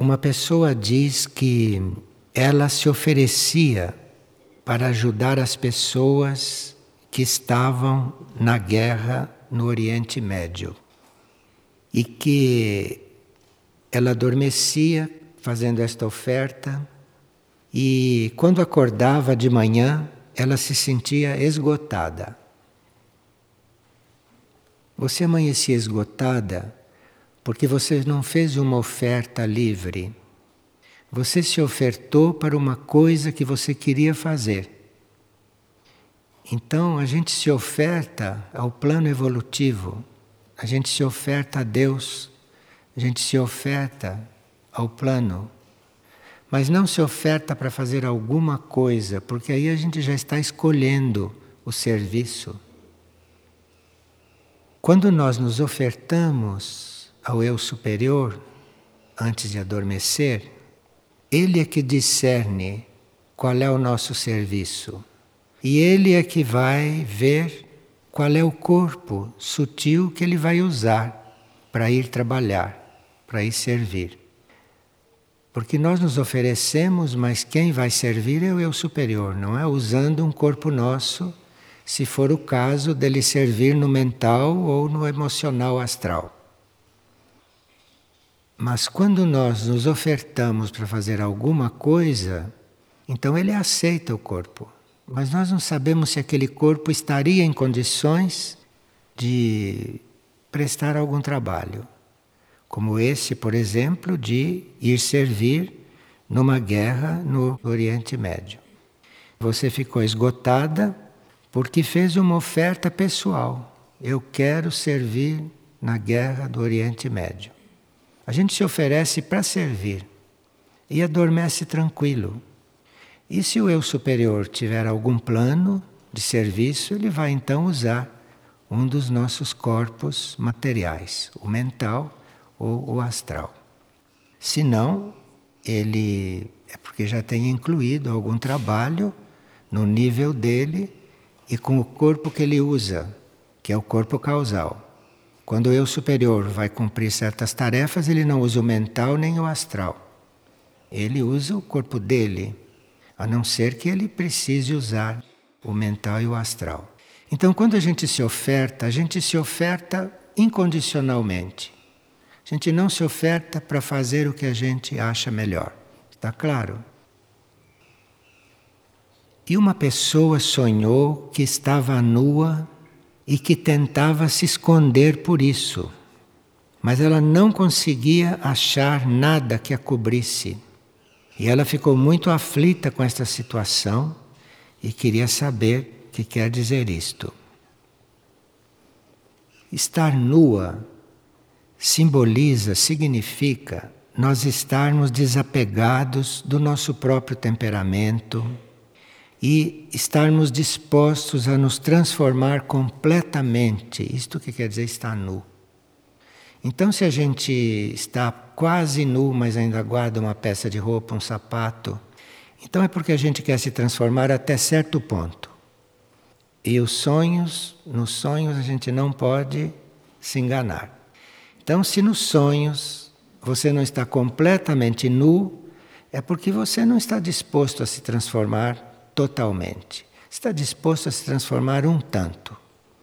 Uma pessoa diz que ela se oferecia para ajudar as pessoas que estavam na guerra no Oriente Médio e que ela adormecia fazendo esta oferta e quando acordava de manhã ela se sentia esgotada. Você amanhecia esgotada porque você não fez uma oferta livre. Você se ofertou para uma coisa que você queria fazer. Então a gente se oferta ao plano evolutivo, a gente se oferta a Deus, a gente se oferta ao plano, mas não se oferta para fazer alguma coisa, porque aí a gente já está escolhendo o serviço. Quando nós nos ofertamos ao eu superior antes de adormecer, ele é que discerne qual é o nosso serviço. E ele é que vai ver qual é o corpo sutil que ele vai usar para ir trabalhar, para ir servir. Porque nós nos oferecemos, mas quem vai servir é o eu superior, não é? Usando um corpo nosso, se for o caso dele servir no mental ou no emocional astral. Mas quando nós nos ofertamos para fazer alguma coisa, então ele aceita o corpo. Mas nós não sabemos se aquele corpo estaria em condições de prestar algum trabalho. Como esse, por exemplo, de ir servir numa guerra no Oriente Médio. Você ficou esgotada porque fez uma oferta pessoal. Eu quero servir na guerra do Oriente Médio. A gente se oferece para servir e adormece tranquilo. E se o eu superior tiver algum plano de serviço, ele vai então usar um dos nossos corpos materiais, o mental ou o astral. Se não, ele é porque já tem incluído algum trabalho no nível dele e com o corpo que ele usa, que é o corpo causal. Quando o eu superior vai cumprir certas tarefas, ele não usa o mental nem o astral. Ele usa o corpo dele, a não ser que ele precise usar o mental e o astral. Então, quando a gente se oferta, a gente se oferta incondicionalmente. A gente não se oferta para fazer o que a gente acha melhor. Está claro? E uma pessoa sonhou que estava nua e que tentava se esconder por isso, mas ela não conseguia achar nada que a cobrisse. E ela ficou muito aflita com esta situação e queria saber o que quer dizer isto. Estar nua simboliza, significa nós estarmos desapegados do nosso próprio temperamento e estarmos dispostos a nos transformar completamente. Isto que quer dizer estar nu. Então, se a gente está quase nu, mas ainda guarda uma peça de roupa, um sapato, então é porque a gente quer se transformar até certo ponto. E os sonhos, nos sonhos a gente não pode se enganar. Então, se nos sonhos você não está completamente nu, é porque você não está disposto a se transformar totalmente. Está disposto a se transformar um tanto.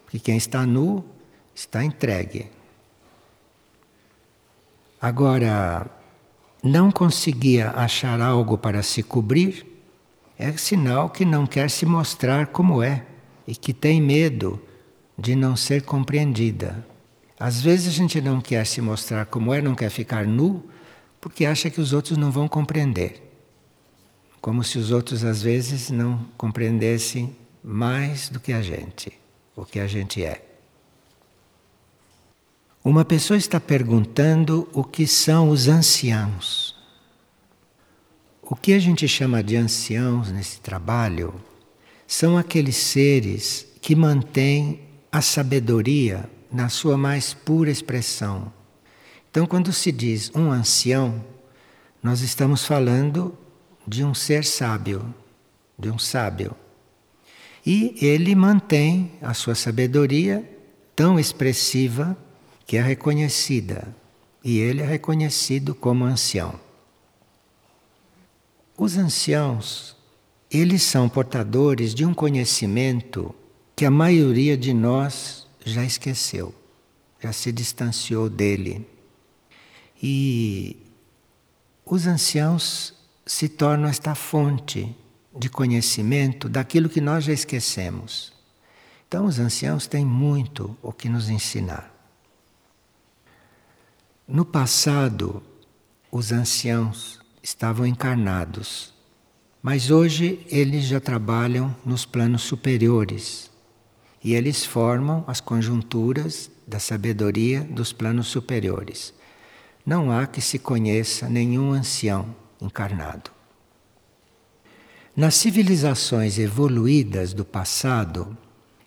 Porque quem está nu está entregue. Agora, não conseguia achar algo para se cobrir, é sinal que não quer se mostrar como é e que tem medo de não ser compreendida. Às vezes a gente não quer se mostrar como é, não quer ficar nu, porque acha que os outros não vão compreender. Como se os outros às vezes não compreendessem mais do que a gente, o que a gente é. Uma pessoa está perguntando o que são os anciãos. O que a gente chama de anciãos nesse trabalho são aqueles seres que mantêm a sabedoria na sua mais pura expressão. Então, quando se diz um ancião, nós estamos falando de um ser sábio, de um sábio. E ele mantém a sua sabedoria tão expressiva que é reconhecida e ele é reconhecido como ancião. Os anciãos, eles são portadores de um conhecimento que a maioria de nós já esqueceu, já se distanciou dele. E os anciãos se tornam esta fonte de conhecimento daquilo que nós já esquecemos. Então, os anciãos têm muito o que nos ensinar. No passado, os anciãos estavam encarnados, mas hoje eles já trabalham nos planos superiores e eles formam as conjunturas da sabedoria dos planos superiores. Não há que se conheça nenhum ancião encarnado. Nas civilizações evoluídas do passado,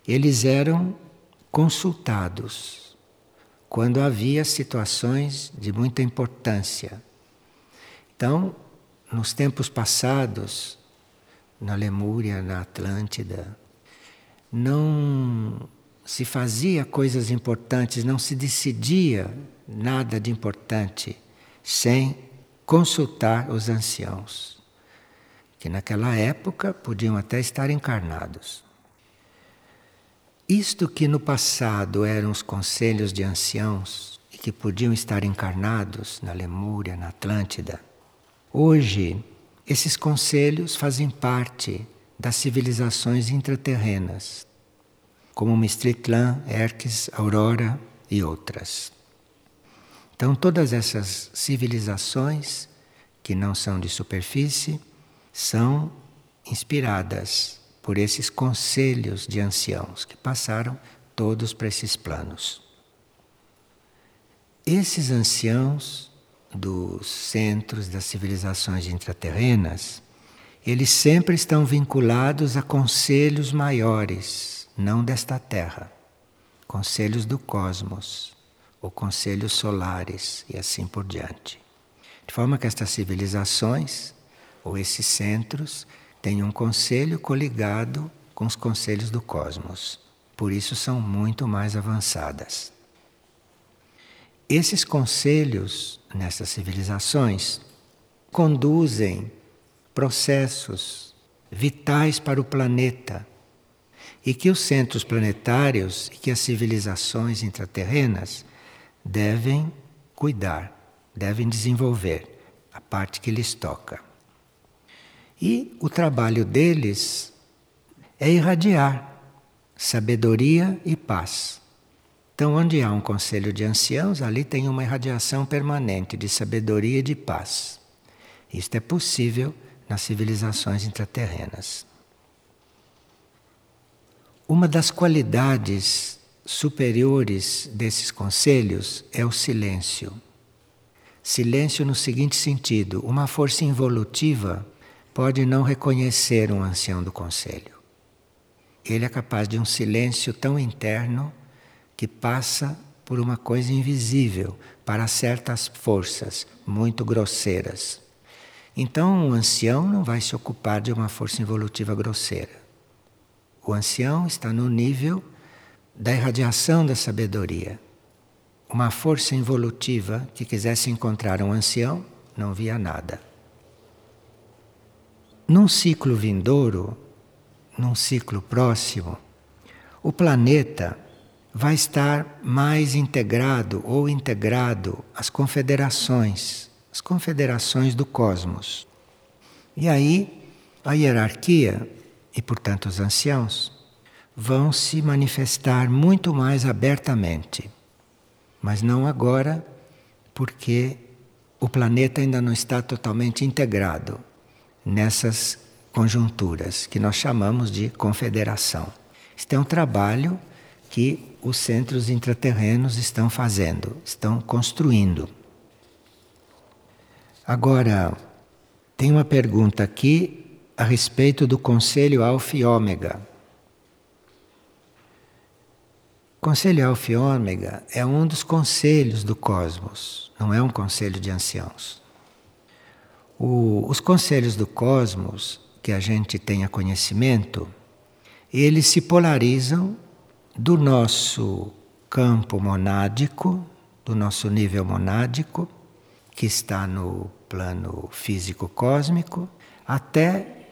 eles eram consultados quando havia situações de muita importância. Então, nos tempos passados, na Lemúria, na Atlântida, não se fazia coisas importantes, não se decidia nada de importante sem consultar os anciãos, que naquela época podiam até estar encarnados. Isto que no passado eram os conselhos de anciãos e que podiam estar encarnados na Lemúria, na Atlântida, hoje esses conselhos fazem parte das civilizações intraterrenas, como Mistritlan, Erques, Aurora e outras. Então, todas essas civilizações que não são de superfície são inspiradas por esses conselhos de anciãos que passaram todos para esses planos. Esses anciãos dos centros das civilizações intraterrenas, eles sempre estão vinculados a conselhos maiores, não desta Terra, conselhos do cosmos ou conselhos solares e assim por diante. De forma que estas civilizações, ou esses centros, têm um conselho coligado com os conselhos do cosmos. Por isso são muito mais avançadas. Esses conselhos nessas civilizações conduzem processos vitais para o planeta e que os centros planetários e que as civilizações intraterrenas devem cuidar, devem desenvolver a parte que lhes toca. E o trabalho deles é irradiar sabedoria e paz. Então, onde há um conselho de anciãos, ali tem uma irradiação permanente de sabedoria e de paz. Isto é possível nas civilizações intraterrenas. Uma das qualidades superiores desses conselhos é o silêncio. Silêncio no seguinte sentido: uma força involutiva pode não reconhecer um ancião do conselho. Ele é capaz de um silêncio tão interno que passa por uma coisa invisível para certas forças muito grosseiras. Então, o ancião não vai se ocupar de uma força involutiva grosseira. O ancião está no nível da irradiação da sabedoria. Uma força involutiva que quisesse encontrar um ancião não via nada. Num ciclo vindouro, num ciclo próximo, o planeta vai estar mais integrado ou integrado às confederações, as confederações do cosmos. E aí a hierarquia, e portanto os anciãos, vão se manifestar muito mais abertamente. Mas não agora, porque o planeta ainda não está totalmente integrado nessas conjunturas que nós chamamos de confederação. Este é um trabalho que os centros intraterrenos estão fazendo, estão construindo. Agora, tem uma pergunta aqui a respeito do Conselho Alfa e Ômega. Conselho Alfa e Ômega é um dos conselhos do cosmos, não é um conselho de anciãos. O, os conselhos do cosmos, que a gente tenha conhecimento, eles se polarizam do nosso campo monádico, do nosso nível monádico, que está no plano físico cósmico, até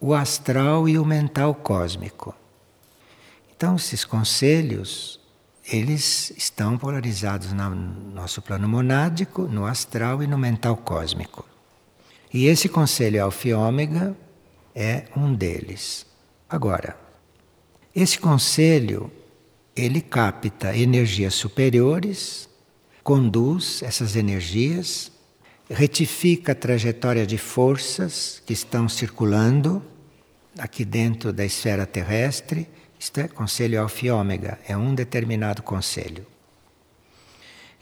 o astral e o mental cósmico. Então, esses conselhos, eles estão polarizados no nosso plano monádico, no astral e no mental cósmico. E esse conselho alfa e ômega é um deles. Agora, esse conselho, ele capta energias superiores, conduz essas energias, retifica a trajetória de forças que estão circulando aqui dentro da esfera terrestre. Isto é conselho alfa e ômega, é um determinado conselho.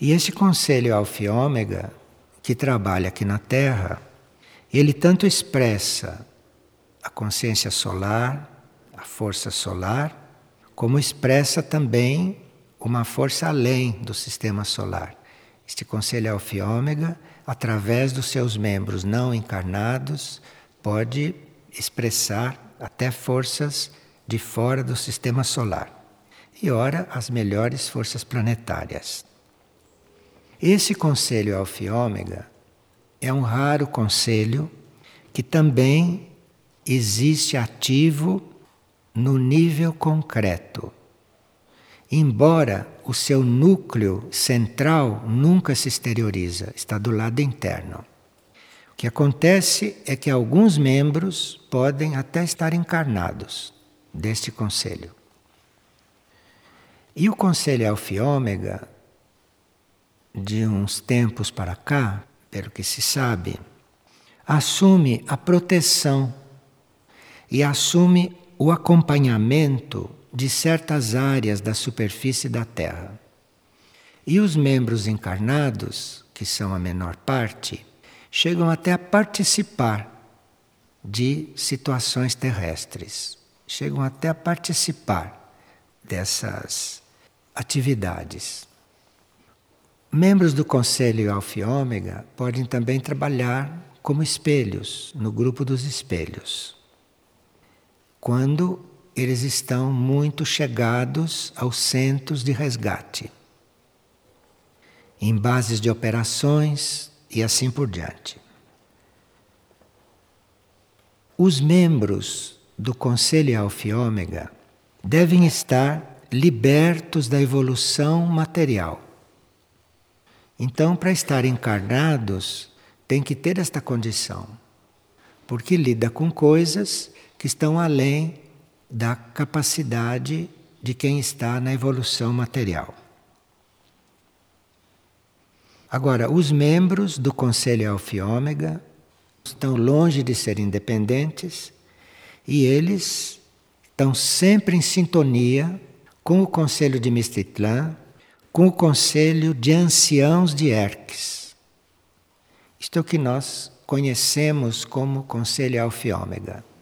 E esse conselho alfa e ômega, que trabalha aqui na Terra, ele tanto expressa a consciência solar, a força solar, como expressa também uma força além do sistema solar. Este conselho Alfa e Ômega, através dos seus membros não encarnados, pode expressar até forças de fora do sistema solar. E ora, as melhores forças planetárias. Esse conselho Alfa e Ômega é um raro conselho que também existe ativo no nível concreto. Embora o seu núcleo central nunca se exterioriza, está do lado interno. O que acontece é que alguns membros podem até estar encarnados deste conselho. E o conselho Alfa Ômega, de uns tempos para cá, pelo que se sabe, assume a proteção e assume o acompanhamento de certas áreas da superfície da Terra. E os membros encarnados, que são a menor parte, chegam até a participar de situações terrestres, chegam até a participar dessas atividades. Membros do Conselho Alfa e Ômega podem também trabalhar como espelhos, no grupo dos espelhos quando eles estão muito chegados aos centros de resgate, em bases de operações e assim por diante. Os membros do Conselho Alfa e Ômega devem estar libertos da evolução material. Então, para estar encarnados, tem que ter esta condição, porque lida com coisas que estão além da capacidade de quem está na evolução material. Agora, os membros do Conselho Alfa e Ômega estão longe de ser independentes e eles estão sempre em sintonia com o Conselho de Mistitlã, com o Conselho de Anciãos de Erques. Isto é o que nós conhecemos como Conselho Alfa e Ômega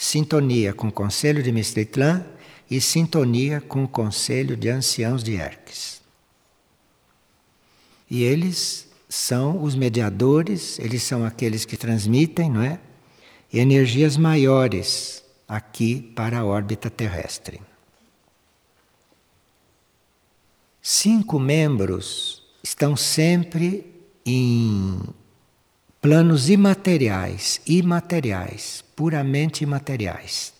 sintonia com o Conselho de Mistritlã e sintonia com o Conselho de Anciãos de Erques. E eles são os mediadores, eles são aqueles que transmitem, não é? Energias maiores aqui para a órbita terrestre. Cinco membros estão sempre em planos imateriais, imateriais, puramente imateriais.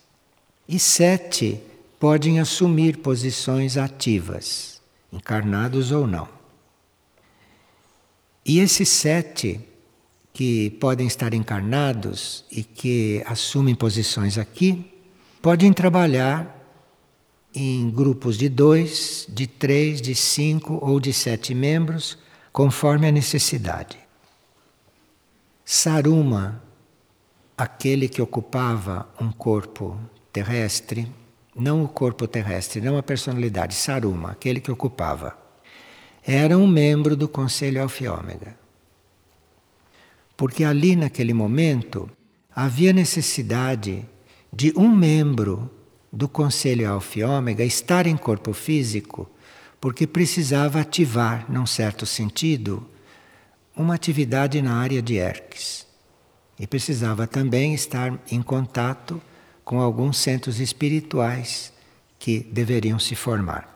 E sete podem assumir posições ativas, encarnados ou não. E esses sete que podem estar encarnados e que assumem posições aqui, podem trabalhar em grupos de dois, de três, de cinco ou de sete membros, conforme a necessidade. Saruma, aquele que ocupava um corpo terrestre, não o corpo terrestre, não a personalidade, Saruma, aquele que ocupava, era um membro do Conselho Alfa Ômega. Porque ali naquele momento havia necessidade de um membro do Conselho Alfa Ômega estar em corpo físico, porque precisava ativar, num certo sentido, uma atividade na área de Erques. E precisava também estar em contato com alguns centros espirituais que deveriam se formar.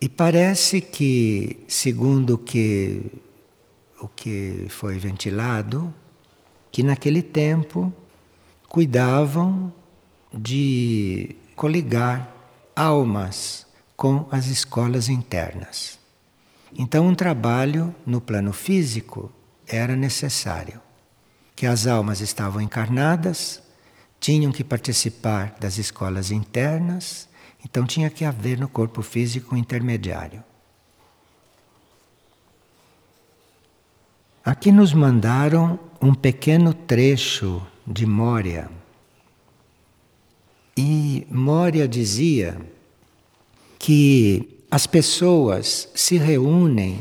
E parece que, segundo que, o que foi ventilado, que naquele tempo cuidavam de coligar almas com as escolas internas. Então, um trabalho no plano físico era necessário, que as almas estavam encarnadas, tinham que participar das escolas internas, então tinha que haver no corpo físico um intermediário. Aqui nos mandaram um pequeno trecho de Mória. E Mória dizia que as pessoas se reúnem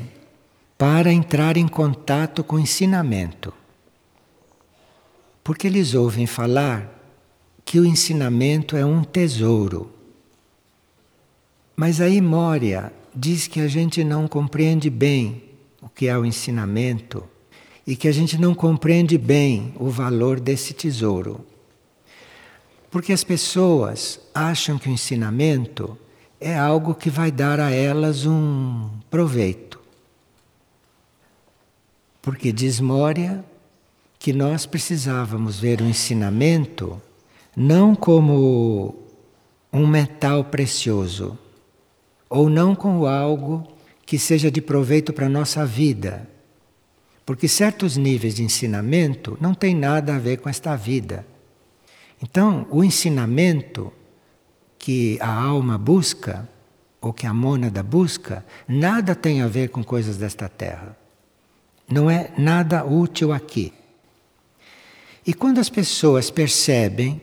para entrar em contato com o ensinamento. Porque eles ouvem falar que o ensinamento é um tesouro. Mas aí Mória diz que a gente não compreende bem o que é o ensinamento e que a gente não compreende bem o valor desse tesouro. Porque as pessoas acham que o ensinamento é algo que vai dar a elas um proveito. Porque diz Mória que nós precisávamos ver o ensinamento não como um metal precioso, ou não como algo que seja de proveito para a nossa vida, porque certos níveis de ensinamento não têm nada a ver com esta vida. Então, o ensinamento que a alma busca, ou que a mônada busca, nada tem a ver com coisas desta terra. Não é nada útil aqui. E quando as pessoas percebem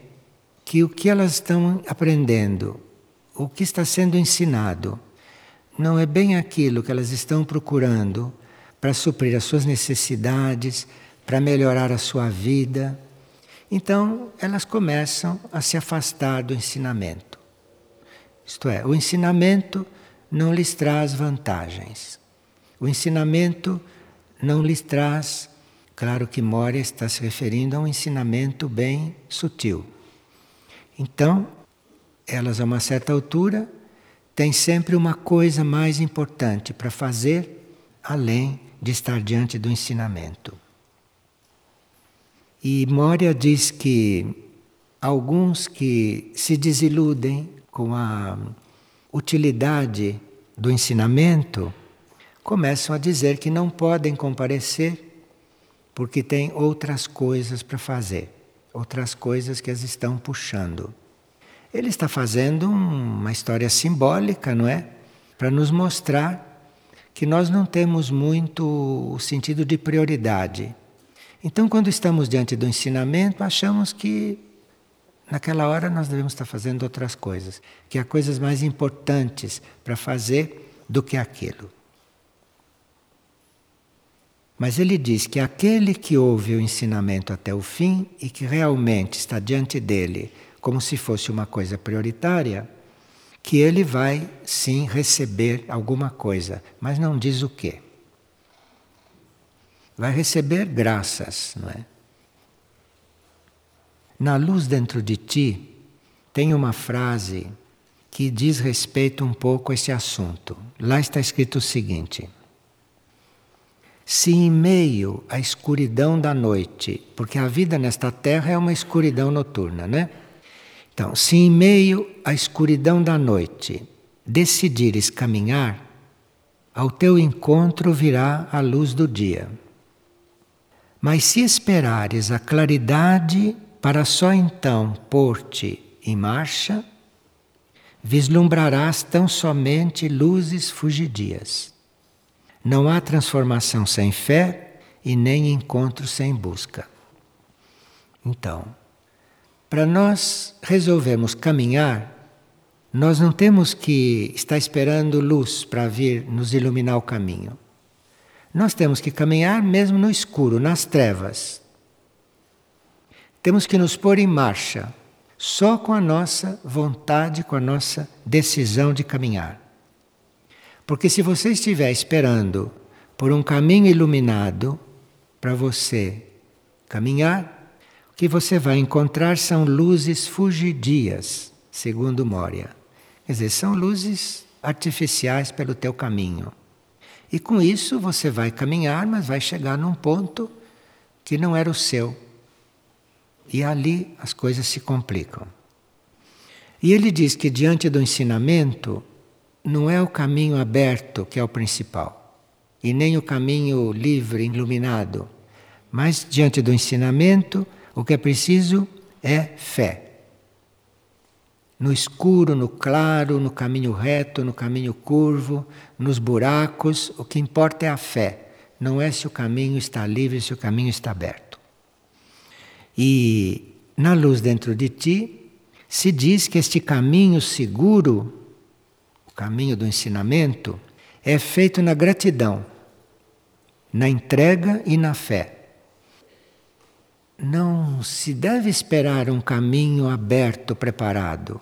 que o que elas estão aprendendo, o que está sendo ensinado, não é bem aquilo que elas estão procurando, para suprir as suas necessidades, para melhorar a sua vida. Então, elas começam a se afastar do ensinamento. Isto é, o ensinamento não lhes traz vantagens. O ensinamento não lhes traz. Claro que Moria está se referindo a um ensinamento bem sutil. Então, elas, a uma certa altura, têm sempre uma coisa mais importante para fazer além de estar diante do ensinamento. E Moria diz que alguns que se desiludem com a utilidade do ensinamento começam a dizer que não podem comparecer porque têm outras coisas para fazer, outras coisas que as estão puxando. Ele está fazendo uma história simbólica, não é? Para nos mostrar que nós não temos muito o sentido de prioridade. Então, quando estamos diante do ensinamento, achamos que naquela hora nós devemos estar fazendo outras coisas, que há coisas mais importantes para fazer do que aquilo. Mas ele diz que aquele que ouve o ensinamento até o fim e que realmente está diante dele como se fosse uma coisa prioritária, que ele vai sim receber alguma coisa, mas não diz o quê. Vai receber graças, não é? Na luz dentro de ti tem uma frase que diz respeito um pouco a esse assunto. Lá está escrito o seguinte: Se em meio à escuridão da noite, porque a vida nesta terra é uma escuridão noturna, né? Então, se em meio à escuridão da noite decidires caminhar, ao teu encontro virá a luz do dia. Mas se esperares a claridade para só então pôr-te em marcha, vislumbrarás tão somente luzes fugidias. Não há transformação sem fé e nem encontro sem busca. Então, para nós resolvermos caminhar, nós não temos que estar esperando luz para vir nos iluminar o caminho. Nós temos que caminhar mesmo no escuro, nas trevas. Temos que nos pôr em marcha, só com a nossa vontade, com a nossa decisão de caminhar. Porque se você estiver esperando por um caminho iluminado para você caminhar, que você vai encontrar são luzes fugidias, segundo Moria. Quer dizer, são luzes artificiais pelo teu caminho. E com isso você vai caminhar, mas vai chegar num ponto que não era o seu, e ali as coisas se complicam. E ele diz que diante do ensinamento não é o caminho aberto que é o principal, e nem o caminho livre, iluminado, mas diante do ensinamento o que é preciso é fé. No escuro, no claro, no caminho reto, no caminho curvo, nos buracos, o que importa é a fé, não é se o caminho está livre, se o caminho está aberto. E na luz dentro de ti, se diz que este caminho seguro, o caminho do ensinamento, é feito na gratidão, na entrega e na fé. Não se deve esperar um caminho aberto, preparado.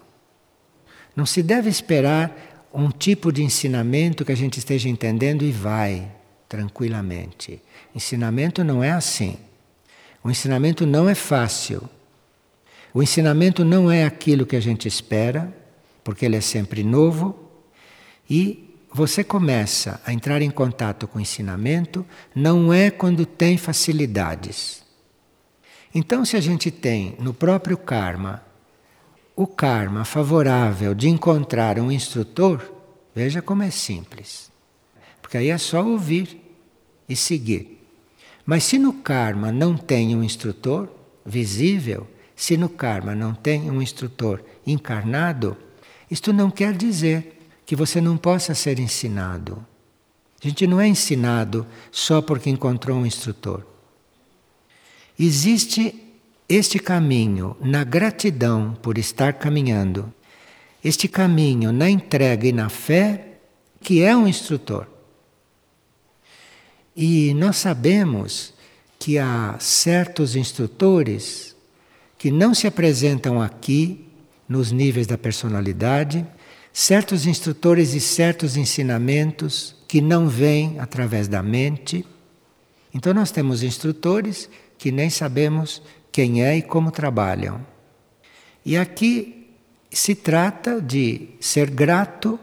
Não se deve esperar um tipo de ensinamento que a gente esteja entendendo e vai tranquilamente. Ensinamento não é assim. O ensinamento não é fácil. O ensinamento não é aquilo que a gente espera, porque ele é sempre novo, e você começa a entrar em contato com o ensinamento não é quando tem facilidades. Então, se a gente tem no próprio karma o karma favorável de encontrar um instrutor, veja como é simples. Porque aí é só ouvir e seguir. Mas se no karma não tem um instrutor visível, se no karma não tem um instrutor encarnado, isto não quer dizer que você não possa ser ensinado. A gente não é ensinado só porque encontrou um instrutor. Existe este caminho na gratidão por estar caminhando, este caminho na entrega e na fé, que é um instrutor. E nós sabemos que há certos instrutores que não se apresentam aqui nos níveis da personalidade, certos instrutores e certos ensinamentos que não vêm através da mente. Então nós temos instrutores que nem sabemos quem é e como trabalham. E aqui se trata de ser grato,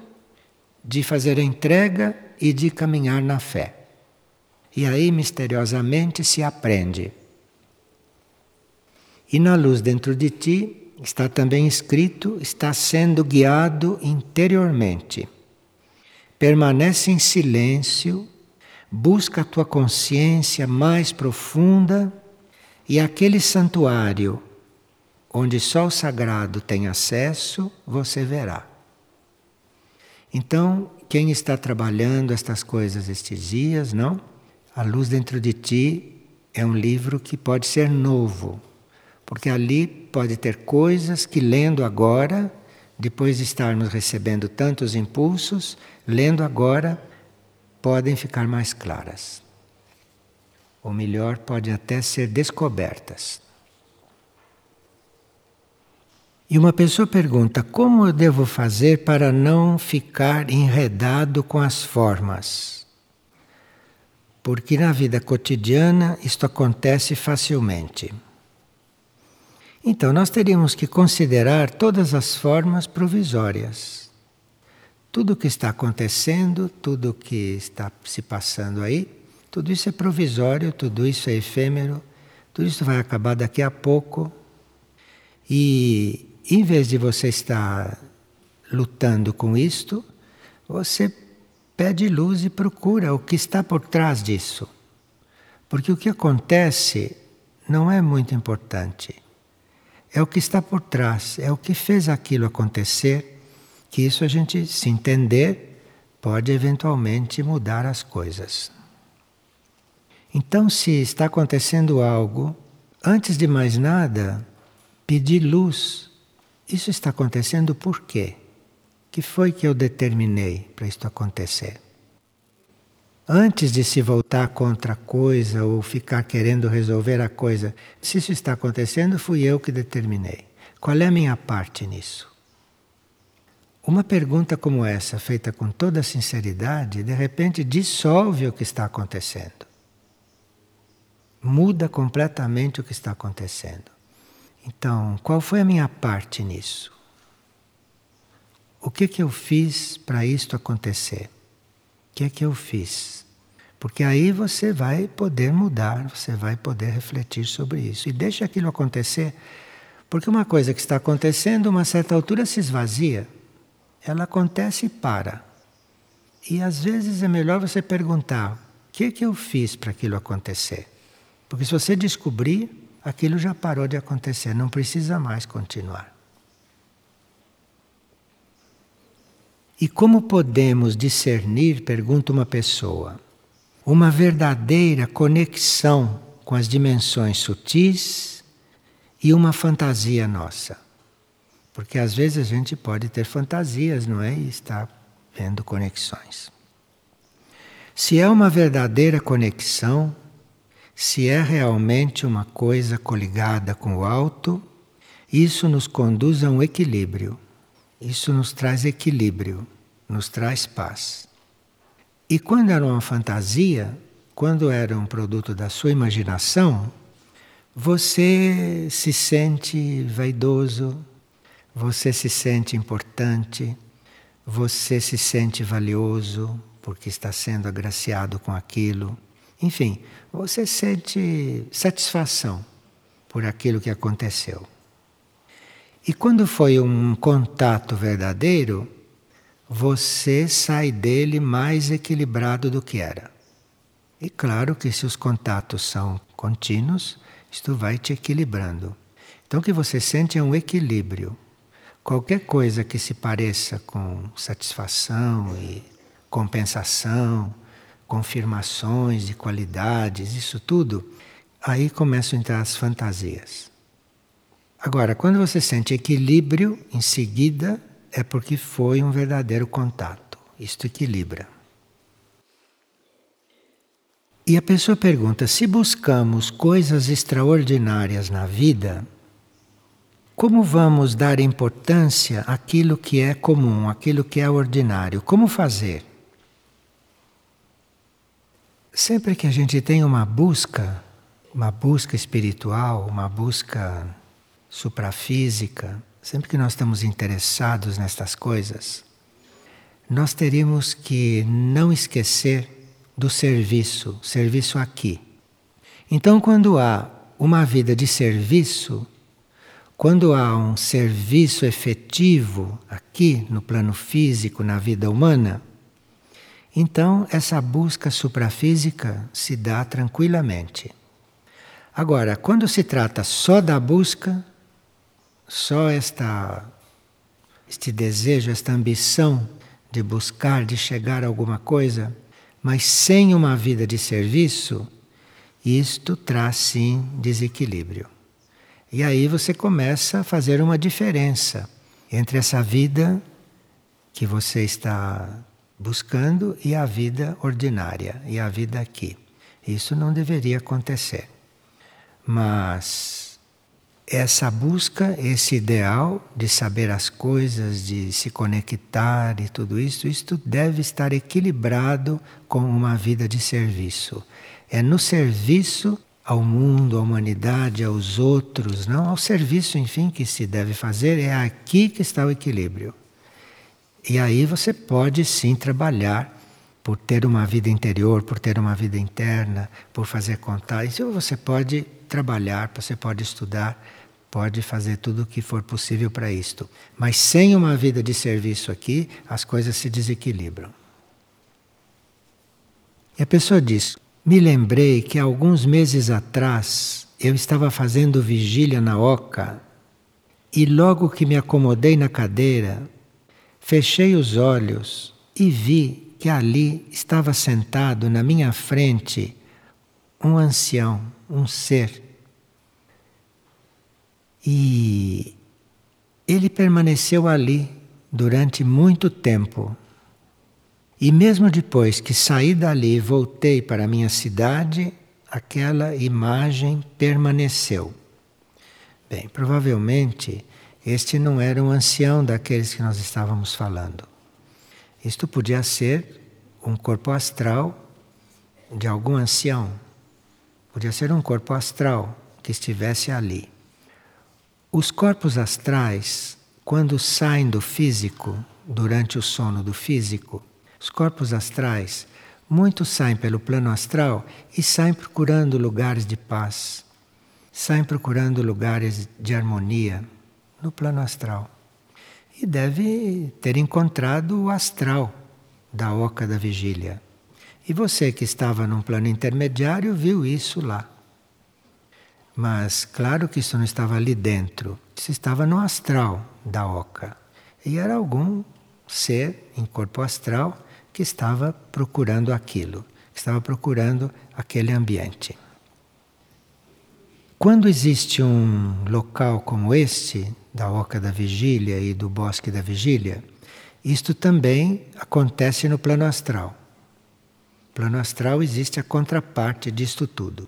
de fazer entrega e de caminhar na fé. E aí misteriosamente se aprende. E na luz dentro de ti está também escrito: está sendo guiado interiormente. Permanece em silêncio, busca a tua consciência mais profunda e aquele santuário onde só o sagrado tem acesso, você verá. Então, quem está trabalhando estas coisas estes dias, não? A Luz Dentro de Ti é um livro que pode ser novo, porque ali pode ter coisas que, lendo agora, depois de estarmos recebendo tantos impulsos, lendo agora, podem ficar mais claras. Ou melhor, podem até ser descobertas. E uma pessoa pergunta: como eu devo fazer para não ficar enredado com as formas? porque na vida cotidiana isto acontece facilmente. Então, nós teríamos que considerar todas as formas provisórias. Tudo o que está acontecendo, tudo o que está se passando aí, tudo isso é provisório, tudo isso é efêmero, tudo isso vai acabar daqui a pouco. E em vez de você estar lutando com isto, você pede luz e procura o que está por trás disso. Porque o que acontece não é muito importante. É o que está por trás, é o que fez aquilo acontecer, que isso a gente, se entender, pode eventualmente mudar as coisas. Então, se está acontecendo algo, antes de mais nada, pedir luz. Isso está acontecendo por quê? que foi que eu determinei para isto acontecer? Antes de se voltar contra a coisa ou ficar querendo resolver a coisa, se isso está acontecendo, fui eu que determinei. Qual é a minha parte nisso? Uma pergunta como essa, feita com toda sinceridade, de repente dissolve o que está acontecendo. Muda completamente o que está acontecendo. Então, qual foi a minha parte nisso? O que que eu fiz para isto acontecer? O que é que eu fiz? Porque aí você vai poder mudar, você vai poder refletir sobre isso. E deixa aquilo acontecer, porque uma coisa que está acontecendo, uma certa altura se esvazia. Ela acontece e para. E às vezes é melhor você perguntar: o que, que eu fiz para aquilo acontecer? Porque se você descobrir, aquilo já parou de acontecer, não precisa mais continuar. E como podemos discernir, pergunta uma pessoa, uma verdadeira conexão com as dimensões sutis e uma fantasia nossa? Porque às vezes a gente pode ter fantasias, não é? E estar vendo conexões. Se é uma verdadeira conexão, se é realmente uma coisa coligada com o alto, isso nos conduz a um equilíbrio. Isso nos traz equilíbrio, nos traz paz. E quando era uma fantasia, quando era um produto da sua imaginação, você se sente vaidoso, você se sente importante, você se sente valioso porque está sendo agraciado com aquilo. Enfim, você sente satisfação por aquilo que aconteceu. E quando foi um contato verdadeiro, você sai dele mais equilibrado do que era. E claro que se os contatos são contínuos, isto vai te equilibrando. Então o que você sente é um equilíbrio. Qualquer coisa que se pareça com satisfação e compensação, confirmações de qualidades, isso tudo, aí começam a entrar as fantasias. Agora, quando você sente equilíbrio, em seguida, é porque foi um verdadeiro contato. Isto equilibra. E a pessoa pergunta: se buscamos coisas extraordinárias na vida, como vamos dar importância àquilo que é comum, àquilo que é ordinário? Como fazer? Sempre que a gente tem uma busca, uma busca espiritual, uma busca suprafísica, sempre que nós estamos interessados nestas coisas, nós teríamos que não esquecer do serviço, serviço aqui. Então, quando há uma vida de serviço, quando há um serviço efetivo aqui no plano físico, na vida humana, então, essa busca suprafísica se dá tranquilamente. Agora, quando se trata só da busca, só esta, este desejo, esta ambição de buscar, de chegar a alguma coisa, mas sem uma vida de serviço, isto traz sim desequilíbrio. E aí você começa a fazer uma diferença entre essa vida que você está buscando e a vida ordinária e a vida aqui. Isso não deveria acontecer. Mas essa busca, esse ideal de saber as coisas, de se conectar e tudo isso, isto deve estar equilibrado com uma vida de serviço. É no serviço ao mundo, à humanidade, aos outros, não ao serviço, enfim, que se deve fazer, é aqui que está o equilíbrio. E aí você pode sim trabalhar por ter uma vida interior, por ter uma vida interna, por fazer contar. Isso você pode trabalhar, você pode estudar, pode fazer tudo o que for possível para isto. Mas sem uma vida de serviço aqui, as coisas se desequilibram. E a pessoa diz: Me lembrei que alguns meses atrás eu estava fazendo vigília na Oca e logo que me acomodei na cadeira, Fechei os olhos e vi que ali estava sentado na minha frente um ancião, um ser. E ele permaneceu ali durante muito tempo. E mesmo depois que saí dali e voltei para a minha cidade, aquela imagem permaneceu. Bem, provavelmente este não era um ancião daqueles que nós estávamos falando. Isto podia ser um corpo astral de algum ancião. Podia ser um corpo astral que estivesse ali. Os corpos astrais, quando saem do físico, durante o sono do físico, os corpos astrais muitos saem pelo plano astral e saem procurando lugares de paz, saem procurando lugares de harmonia no plano astral. E deve ter encontrado o astral da Oca da Vigília. E você que estava num plano intermediário viu isso lá. Mas claro que isso não estava ali dentro, isso estava no astral da Oca. E era algum ser em corpo astral que estava procurando aquilo, que estava procurando aquele ambiente. Quando existe um local como este, da Oca da Vigília e do Bosque da Vigília, isto também acontece no plano astral. No plano astral existe a contraparte disto tudo.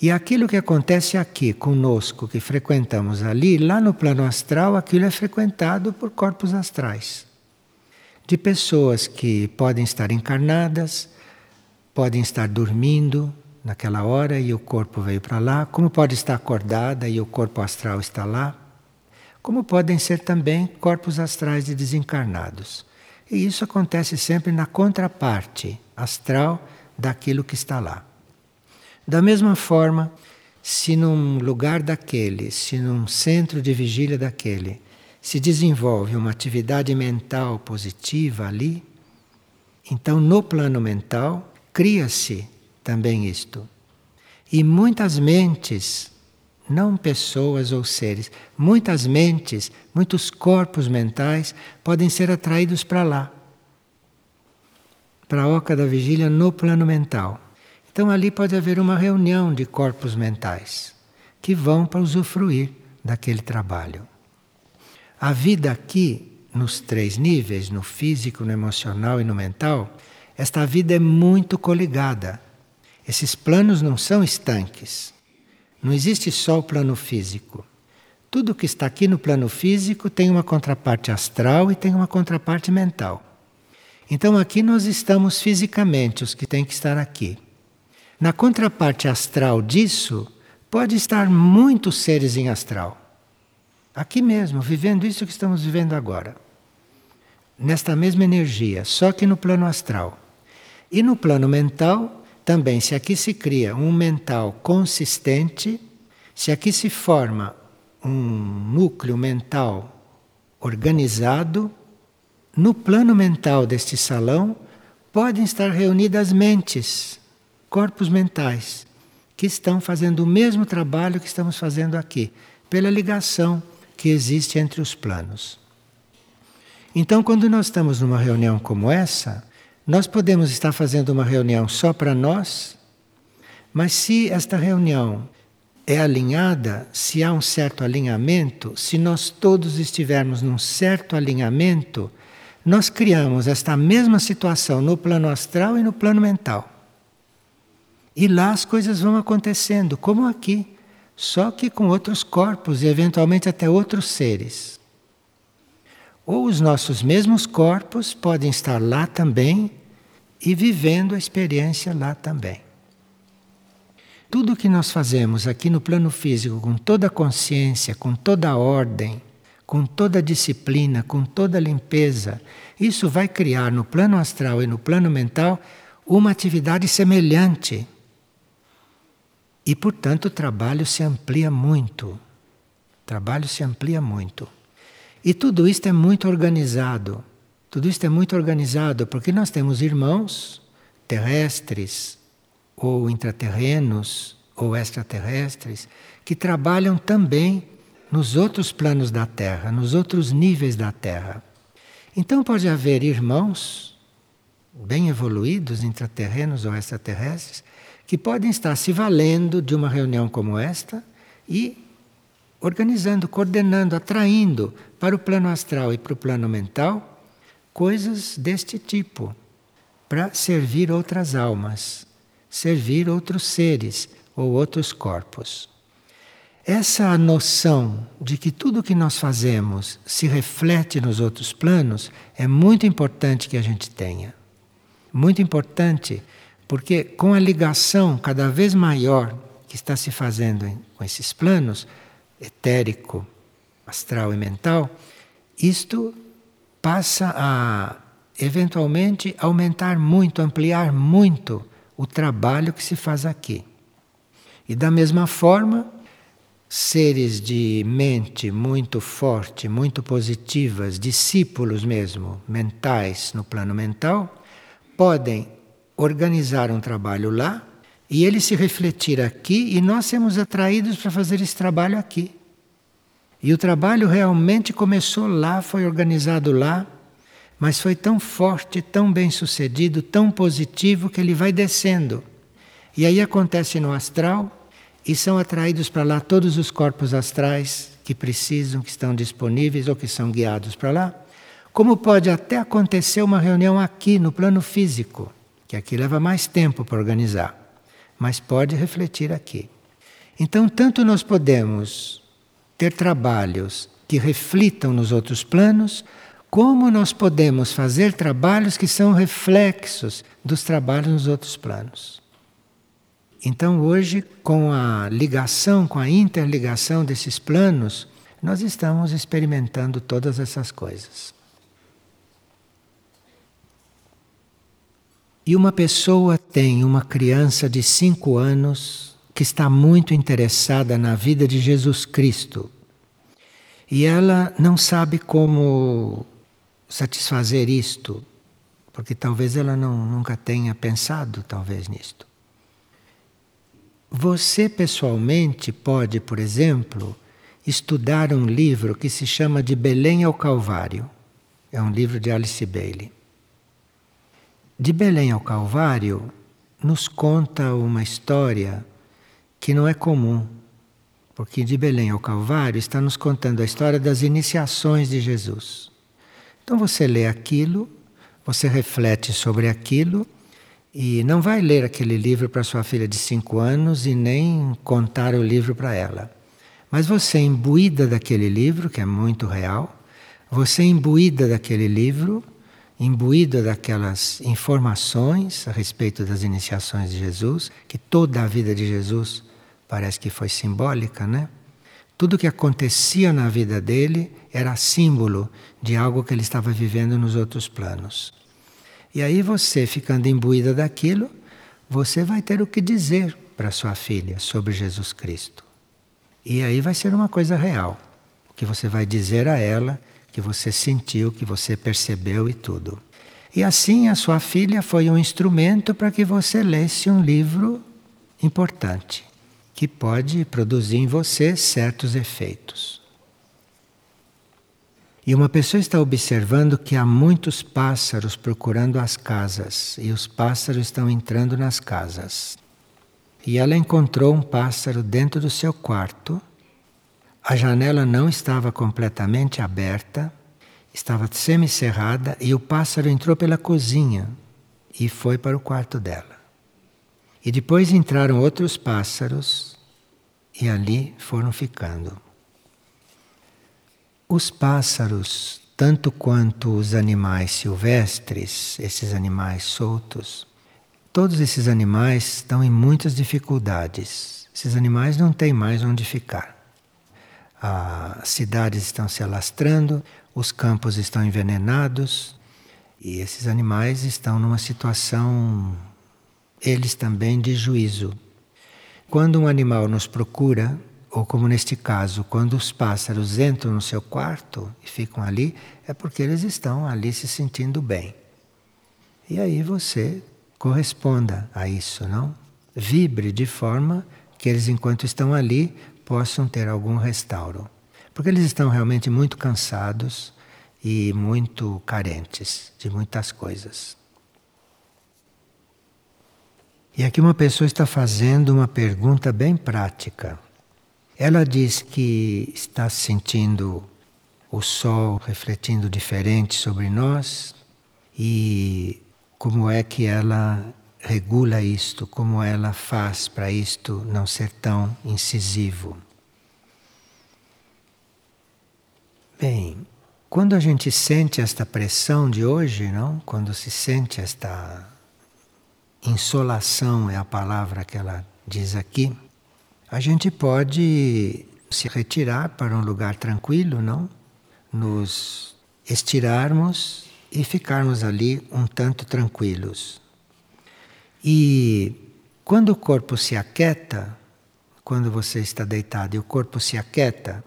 E aquilo que acontece aqui conosco, que frequentamos ali, lá no plano astral, aquilo é frequentado por corpos astrais. De pessoas que podem estar encarnadas, podem estar dormindo naquela hora e o corpo veio para lá, como pode estar acordada e o corpo astral está lá, como podem ser também corpos astrais de desencarnados. E isso acontece sempre na contraparte astral daquilo que está lá. Da mesma forma, se num lugar daquele, se num centro de vigília daquele, se desenvolve uma atividade mental positiva ali, então no plano mental cria-se também isto. E muitas mentes, não pessoas ou seres, muitas mentes, muitos corpos mentais podem ser atraídos para lá, para a oca da vigília no plano mental. Então ali pode haver uma reunião de corpos mentais que vão para usufruir daquele trabalho. A vida aqui, nos três níveis, no físico, no emocional e no mental, esta vida é muito coligada. Esses planos não são estanques. Não existe só o plano físico. Tudo que está aqui no plano físico tem uma contraparte astral e tem uma contraparte mental. Então aqui nós estamos fisicamente, os que têm que estar aqui. Na contraparte astral disso, pode estar muitos seres em astral. Aqui mesmo, vivendo isso que estamos vivendo agora. Nesta mesma energia, só que no plano astral. E no plano mental, também, se aqui se cria um mental consistente, se aqui se forma um núcleo mental organizado, no plano mental deste salão podem estar reunidas mentes corpos mentais que estão fazendo o mesmo trabalho que estamos fazendo aqui, pela ligação que existe entre os planos. Então, quando nós estamos numa reunião como essa, nós podemos estar fazendo uma reunião só para nós, mas se esta reunião é alinhada, se há um certo alinhamento, se nós todos estivermos num certo alinhamento, nós criamos esta mesma situação no plano astral e no plano mental. E lá as coisas vão acontecendo, como aqui, só que com outros corpos e eventualmente até outros seres. Ou os nossos mesmos corpos podem estar lá também e vivendo a experiência lá também. Tudo o que nós fazemos aqui no plano físico, com toda a consciência, com toda a ordem, com toda a disciplina, com toda a limpeza, isso vai criar no plano astral e no plano mental uma atividade semelhante e, portanto, o trabalho se amplia muito. O trabalho se amplia muito. E tudo isto é muito organizado. Tudo isto é muito organizado porque nós temos irmãos terrestres ou intraterrenos ou extraterrestres que trabalham também nos outros planos da Terra, nos outros níveis da Terra. Então pode haver irmãos bem evoluídos, intraterrenos ou extraterrestres, que podem estar se valendo de uma reunião como esta e organizando, coordenando, atraindo para o plano astral e para o plano mental coisas deste tipo, para servir outras almas, servir outros seres ou outros corpos. Essa noção de que tudo o que nós fazemos se reflete nos outros planos é muito importante que a gente tenha. Muito importante porque com a ligação cada vez maior que está se fazendo com esses planos, etérico, astral e mental, isto passa a eventualmente aumentar muito, ampliar muito o trabalho que se faz aqui. E da mesma forma, seres de mente muito forte, muito positivas, discípulos mesmo, mentais no plano mental, podem organizar um trabalho lá e ele se refletir aqui e nós sermos atraídos para fazer esse trabalho aqui. E o trabalho realmente começou lá, foi organizado lá, mas foi tão forte, tão bem sucedido, tão positivo que ele vai descendo. E aí acontece no astral e são atraídos para lá todos os corpos astrais que precisam, que estão disponíveis ou que são guiados para lá. Como pode até acontecer uma reunião aqui no plano físico, que aqui leva mais tempo para organizar, mas pode refletir aqui. Então, tanto nós podemos ter trabalhos que reflitam nos outros planos, como nós podemos fazer trabalhos que são reflexos dos trabalhos nos outros planos. Então, hoje, com a ligação, com a interligação desses planos, nós estamos experimentando todas essas coisas. E uma pessoa tem uma criança de cinco anos que está muito interessada na vida de Jesus Cristo. E ela não sabe como satisfazer isto, porque talvez ela não, nunca tenha pensado talvez nisto. Você pessoalmente pode, por exemplo, estudar um livro que se chama de Belém ao Calvário. É um livro de Alice Bailey. De Belém ao Calvário nos conta uma história que não é comum, porque de Belém ao Calvário está nos contando a história das iniciações de Jesus. Então você lê aquilo, você reflete sobre aquilo e não vai ler aquele livro para sua filha de cinco anos e nem contar o livro para ela. Mas você imbuída daquele livro, que é muito real, você imbuída daquele livro, imbuída daquelas informações a respeito das iniciações de Jesus, que toda a vida de Jesus parece que foi simbólica, né? Tudo que acontecia na vida dele era símbolo de algo que ele estava vivendo nos outros planos. E aí você, ficando imbuída daquilo, você vai ter o que dizer para sua filha sobre Jesus Cristo. E aí vai ser uma coisa real, que você vai dizer a ela, que você sentiu, que você percebeu e tudo. E assim a sua filha foi um instrumento para que você lesse um livro importante que pode produzir em você certos efeitos. E uma pessoa está observando que há muitos pássaros procurando as casas e os pássaros estão entrando nas casas. E ela encontrou um pássaro dentro do seu quarto. A janela não estava completamente aberta, estava semicerrada e o pássaro entrou pela cozinha e foi para o quarto dela. E depois entraram outros pássaros e ali foram ficando. Os pássaros, tanto quanto os animais silvestres, esses animais soltos, todos esses animais estão em muitas dificuldades. Esses animais não têm mais onde ficar. As cidades estão se alastrando, os campos estão envenenados e esses animais estão numa situação eles também de juízo. Quando um animal nos procura, ou como neste caso, quando os pássaros entram no seu quarto e ficam ali, é porque eles estão ali se sentindo bem. E aí você corresponda a isso, não? Vibre de forma que eles, enquanto estão ali, possam ter algum restauro. Porque eles estão realmente muito cansados e muito carentes de muitas coisas. E aqui uma pessoa está fazendo uma pergunta bem prática. Ela diz que está sentindo o sol refletindo diferente sobre nós e como é que ela regula isto, como ela faz para isto não ser tão incisivo. Bem, quando a gente sente esta pressão de hoje, não? Quando se sente esta insolação é a palavra que ela diz aqui, a gente pode se retirar para um lugar tranquilo, não? Nos estirarmos e ficarmos ali um tanto tranquilos. E quando o corpo se aquieta, quando você está deitado e o corpo se aquieta,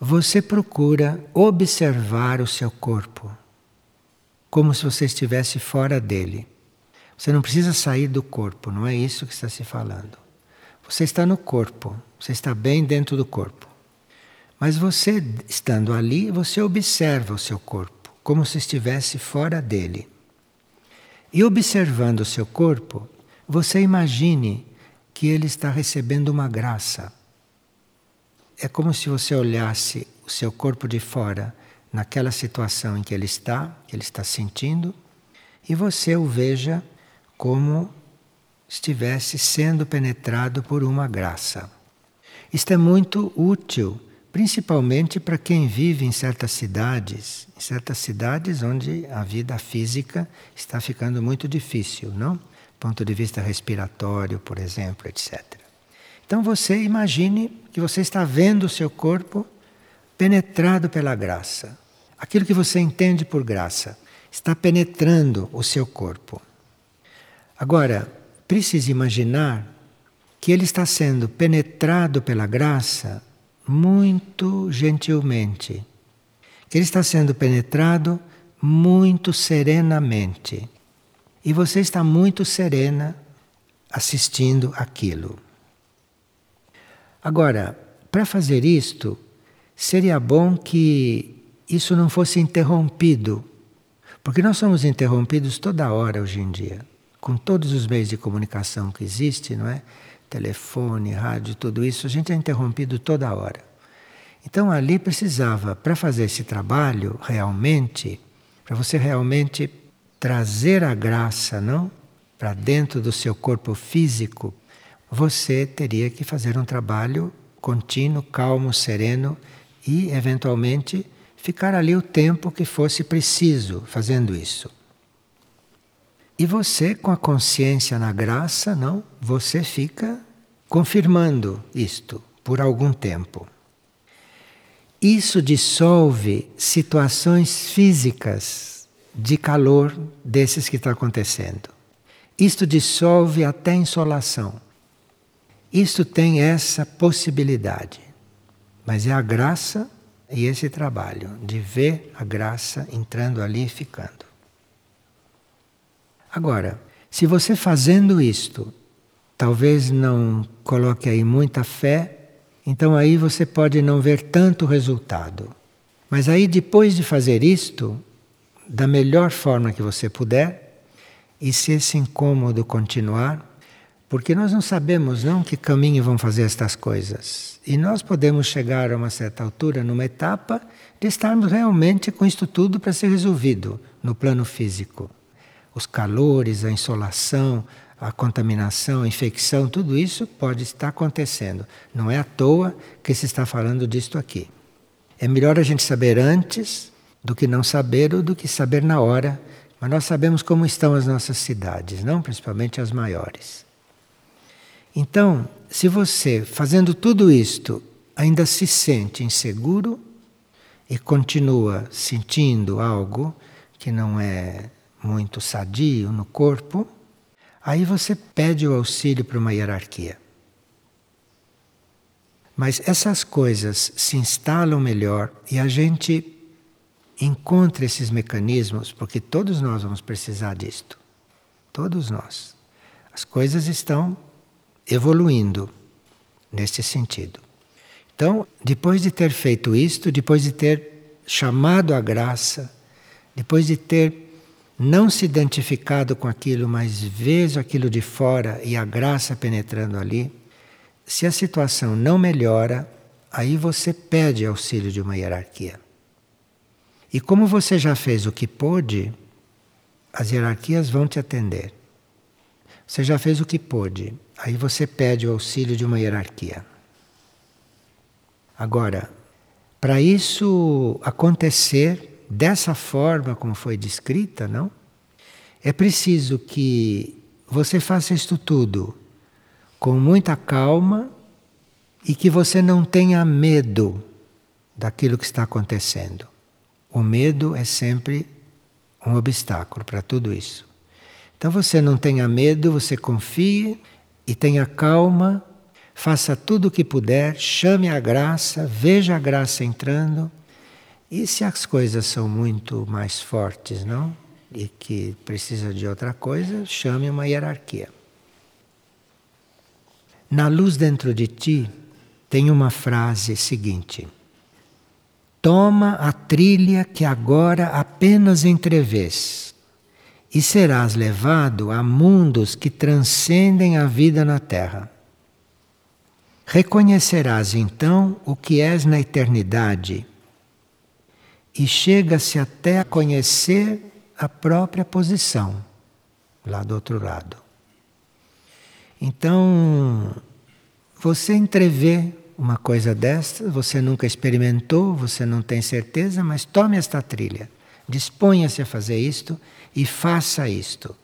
você procura observar o seu corpo, como se você estivesse fora dele. Você não precisa sair do corpo, não é isso que está se falando. Você está no corpo, você está bem dentro do corpo. Mas você, estando ali, você observa o seu corpo, como se estivesse fora dele. E observando o seu corpo, você imagine que ele está recebendo uma graça. É como se você olhasse o seu corpo de fora naquela situação em que ele está, que ele está sentindo, e você o veja como estivesse sendo penetrado por uma graça. Isto é muito útil, principalmente para quem vive em certas cidades, em certas cidades onde a vida física está ficando muito difícil, não? Ponto de vista respiratório, por exemplo, etc. Então você imagine que você está vendo o seu corpo penetrado pela graça. Aquilo que você entende por graça está penetrando o seu corpo. Agora, precisa imaginar que ele está sendo penetrado pela graça muito gentilmente. Que ele está sendo penetrado muito serenamente. E você está muito serena assistindo aquilo. Agora, para fazer isto, seria bom que isso não fosse interrompido, porque nós somos interrompidos toda hora hoje em dia com todos os meios de comunicação que existem, não é? Telefone, rádio, tudo isso, a gente é interrompido toda hora. Então ali precisava, para fazer esse trabalho realmente, para você realmente trazer a graça, não? Para dentro do seu corpo físico, você teria que fazer um trabalho contínuo, calmo, sereno e, eventualmente, ficar ali o tempo que fosse preciso fazendo isso. E você, com a consciência na graça, não, você fica confirmando isto por algum tempo. Isso dissolve situações físicas de calor desses que está acontecendo. Isto dissolve até insolação. Isto tem essa possibilidade. Mas é a graça e esse trabalho de ver a graça entrando ali e ficando. Agora, se você fazendo isto, talvez não coloque aí muita fé, então aí você pode não ver tanto resultado. Mas aí depois de fazer isto, da melhor forma que você puder, e se esse incômodo continuar, porque nós não sabemos não que caminho vão fazer estas coisas. E nós podemos chegar a uma certa altura, numa etapa, de estarmos realmente com isto tudo para ser resolvido no plano físico os calores, a insolação, a contaminação, a infecção, tudo isso pode estar acontecendo. Não é à toa que se está falando disto aqui. É melhor a gente saber antes do que não saber ou do que saber na hora. Mas nós sabemos como estão as nossas cidades, não principalmente as maiores. Então, se você, fazendo tudo isto, ainda se sente inseguro e continua sentindo algo que não é muito sadio no corpo, aí você pede o auxílio para uma hierarquia. Mas essas coisas se instalam melhor e a gente encontra esses mecanismos, porque todos nós vamos precisar disto. Todos nós. As coisas estão evoluindo neste sentido. Então, depois de ter feito isto, depois de ter chamado a graça, depois de ter não se identificado com aquilo, mas vejo aquilo de fora e a graça penetrando ali, se a situação não melhora, aí você pede auxílio de uma hierarquia. E como você já fez o que pôde, as hierarquias vão te atender. Você já fez o que pôde, aí você pede o auxílio de uma hierarquia. Agora, para isso acontecer, dessa forma como foi descrita, não? É preciso que você faça isto tudo com muita calma e que você não tenha medo daquilo que está acontecendo. O medo é sempre um obstáculo para tudo isso. Então você não tenha medo, você confie e tenha calma, faça tudo o que puder, chame a graça, veja a graça entrando. E se as coisas são muito mais fortes, não? E que precisa de outra coisa, chame uma hierarquia. Na luz dentro de ti tem uma frase seguinte: Toma a trilha que agora apenas entrevês, e serás levado a mundos que transcendem a vida na terra. Reconhecerás então o que és na eternidade, e chega-se até a conhecer a própria posição lá do outro lado. Então, você entrevê uma coisa desta, você nunca experimentou, você não tem certeza, mas tome esta trilha. Disponha-se a fazer isto e faça isto.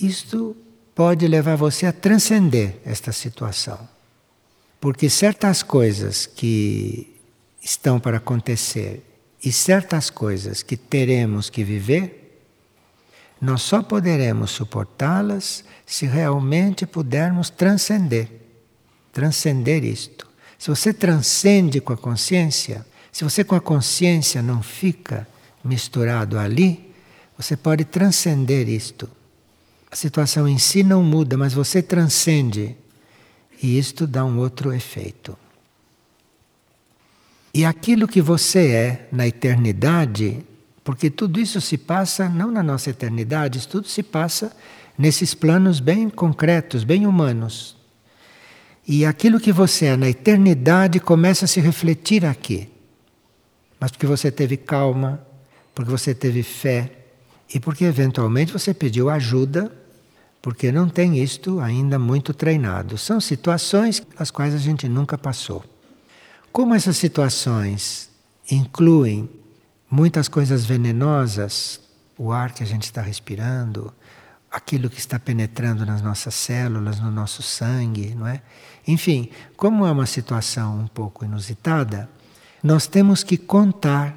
Isto pode levar você a transcender esta situação. Porque certas coisas que estão para acontecer e certas coisas que teremos que viver, nós só poderemos suportá-las se realmente pudermos transcender transcender isto. Se você transcende com a consciência, se você com a consciência não fica misturado ali, você pode transcender isto. A situação em si não muda, mas você transcende. E isto dá um outro efeito. E aquilo que você é na eternidade, porque tudo isso se passa não na nossa eternidade, isso tudo se passa nesses planos bem concretos, bem humanos. E aquilo que você é na eternidade começa a se refletir aqui. Mas porque você teve calma, porque você teve fé e porque eventualmente você pediu ajuda, porque não tem isto ainda muito treinado. São situações as quais a gente nunca passou. Como essas situações incluem muitas coisas venenosas, o ar que a gente está respirando, aquilo que está penetrando nas nossas células, no nosso sangue, não é? Enfim, como é uma situação um pouco inusitada, nós temos que contar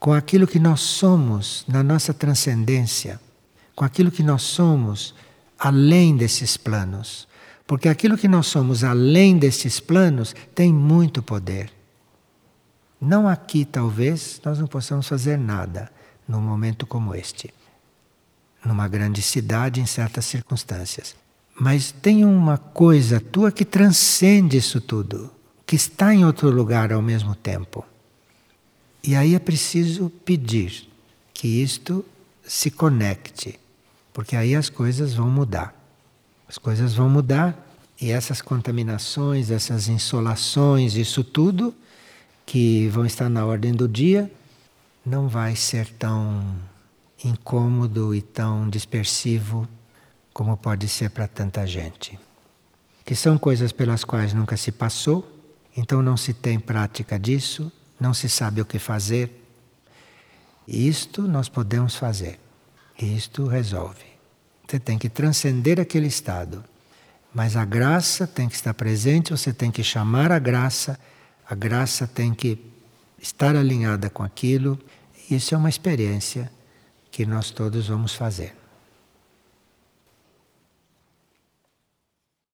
com aquilo que nós somos na nossa transcendência, com aquilo que nós somos além desses planos. Porque aquilo que nós somos além desses planos tem muito poder. Não aqui, talvez, nós não possamos fazer nada num momento como este numa grande cidade em certas circunstâncias. Mas tem uma coisa tua que transcende isso tudo, que está em outro lugar ao mesmo tempo. E aí é preciso pedir que isto se conecte, porque aí as coisas vão mudar. As coisas vão mudar e essas contaminações, essas insolações, isso tudo que vão estar na ordem do dia, não vai ser tão incômodo e tão dispersivo como pode ser para tanta gente. Que são coisas pelas quais nunca se passou, então não se tem prática disso, não se sabe o que fazer. Isto nós podemos fazer. Isto resolve. Você tem que transcender aquele estado. Mas a graça tem que estar presente, você tem que chamar a graça, a graça tem que estar alinhada com aquilo. Isso é uma experiência que nós todos vamos fazer.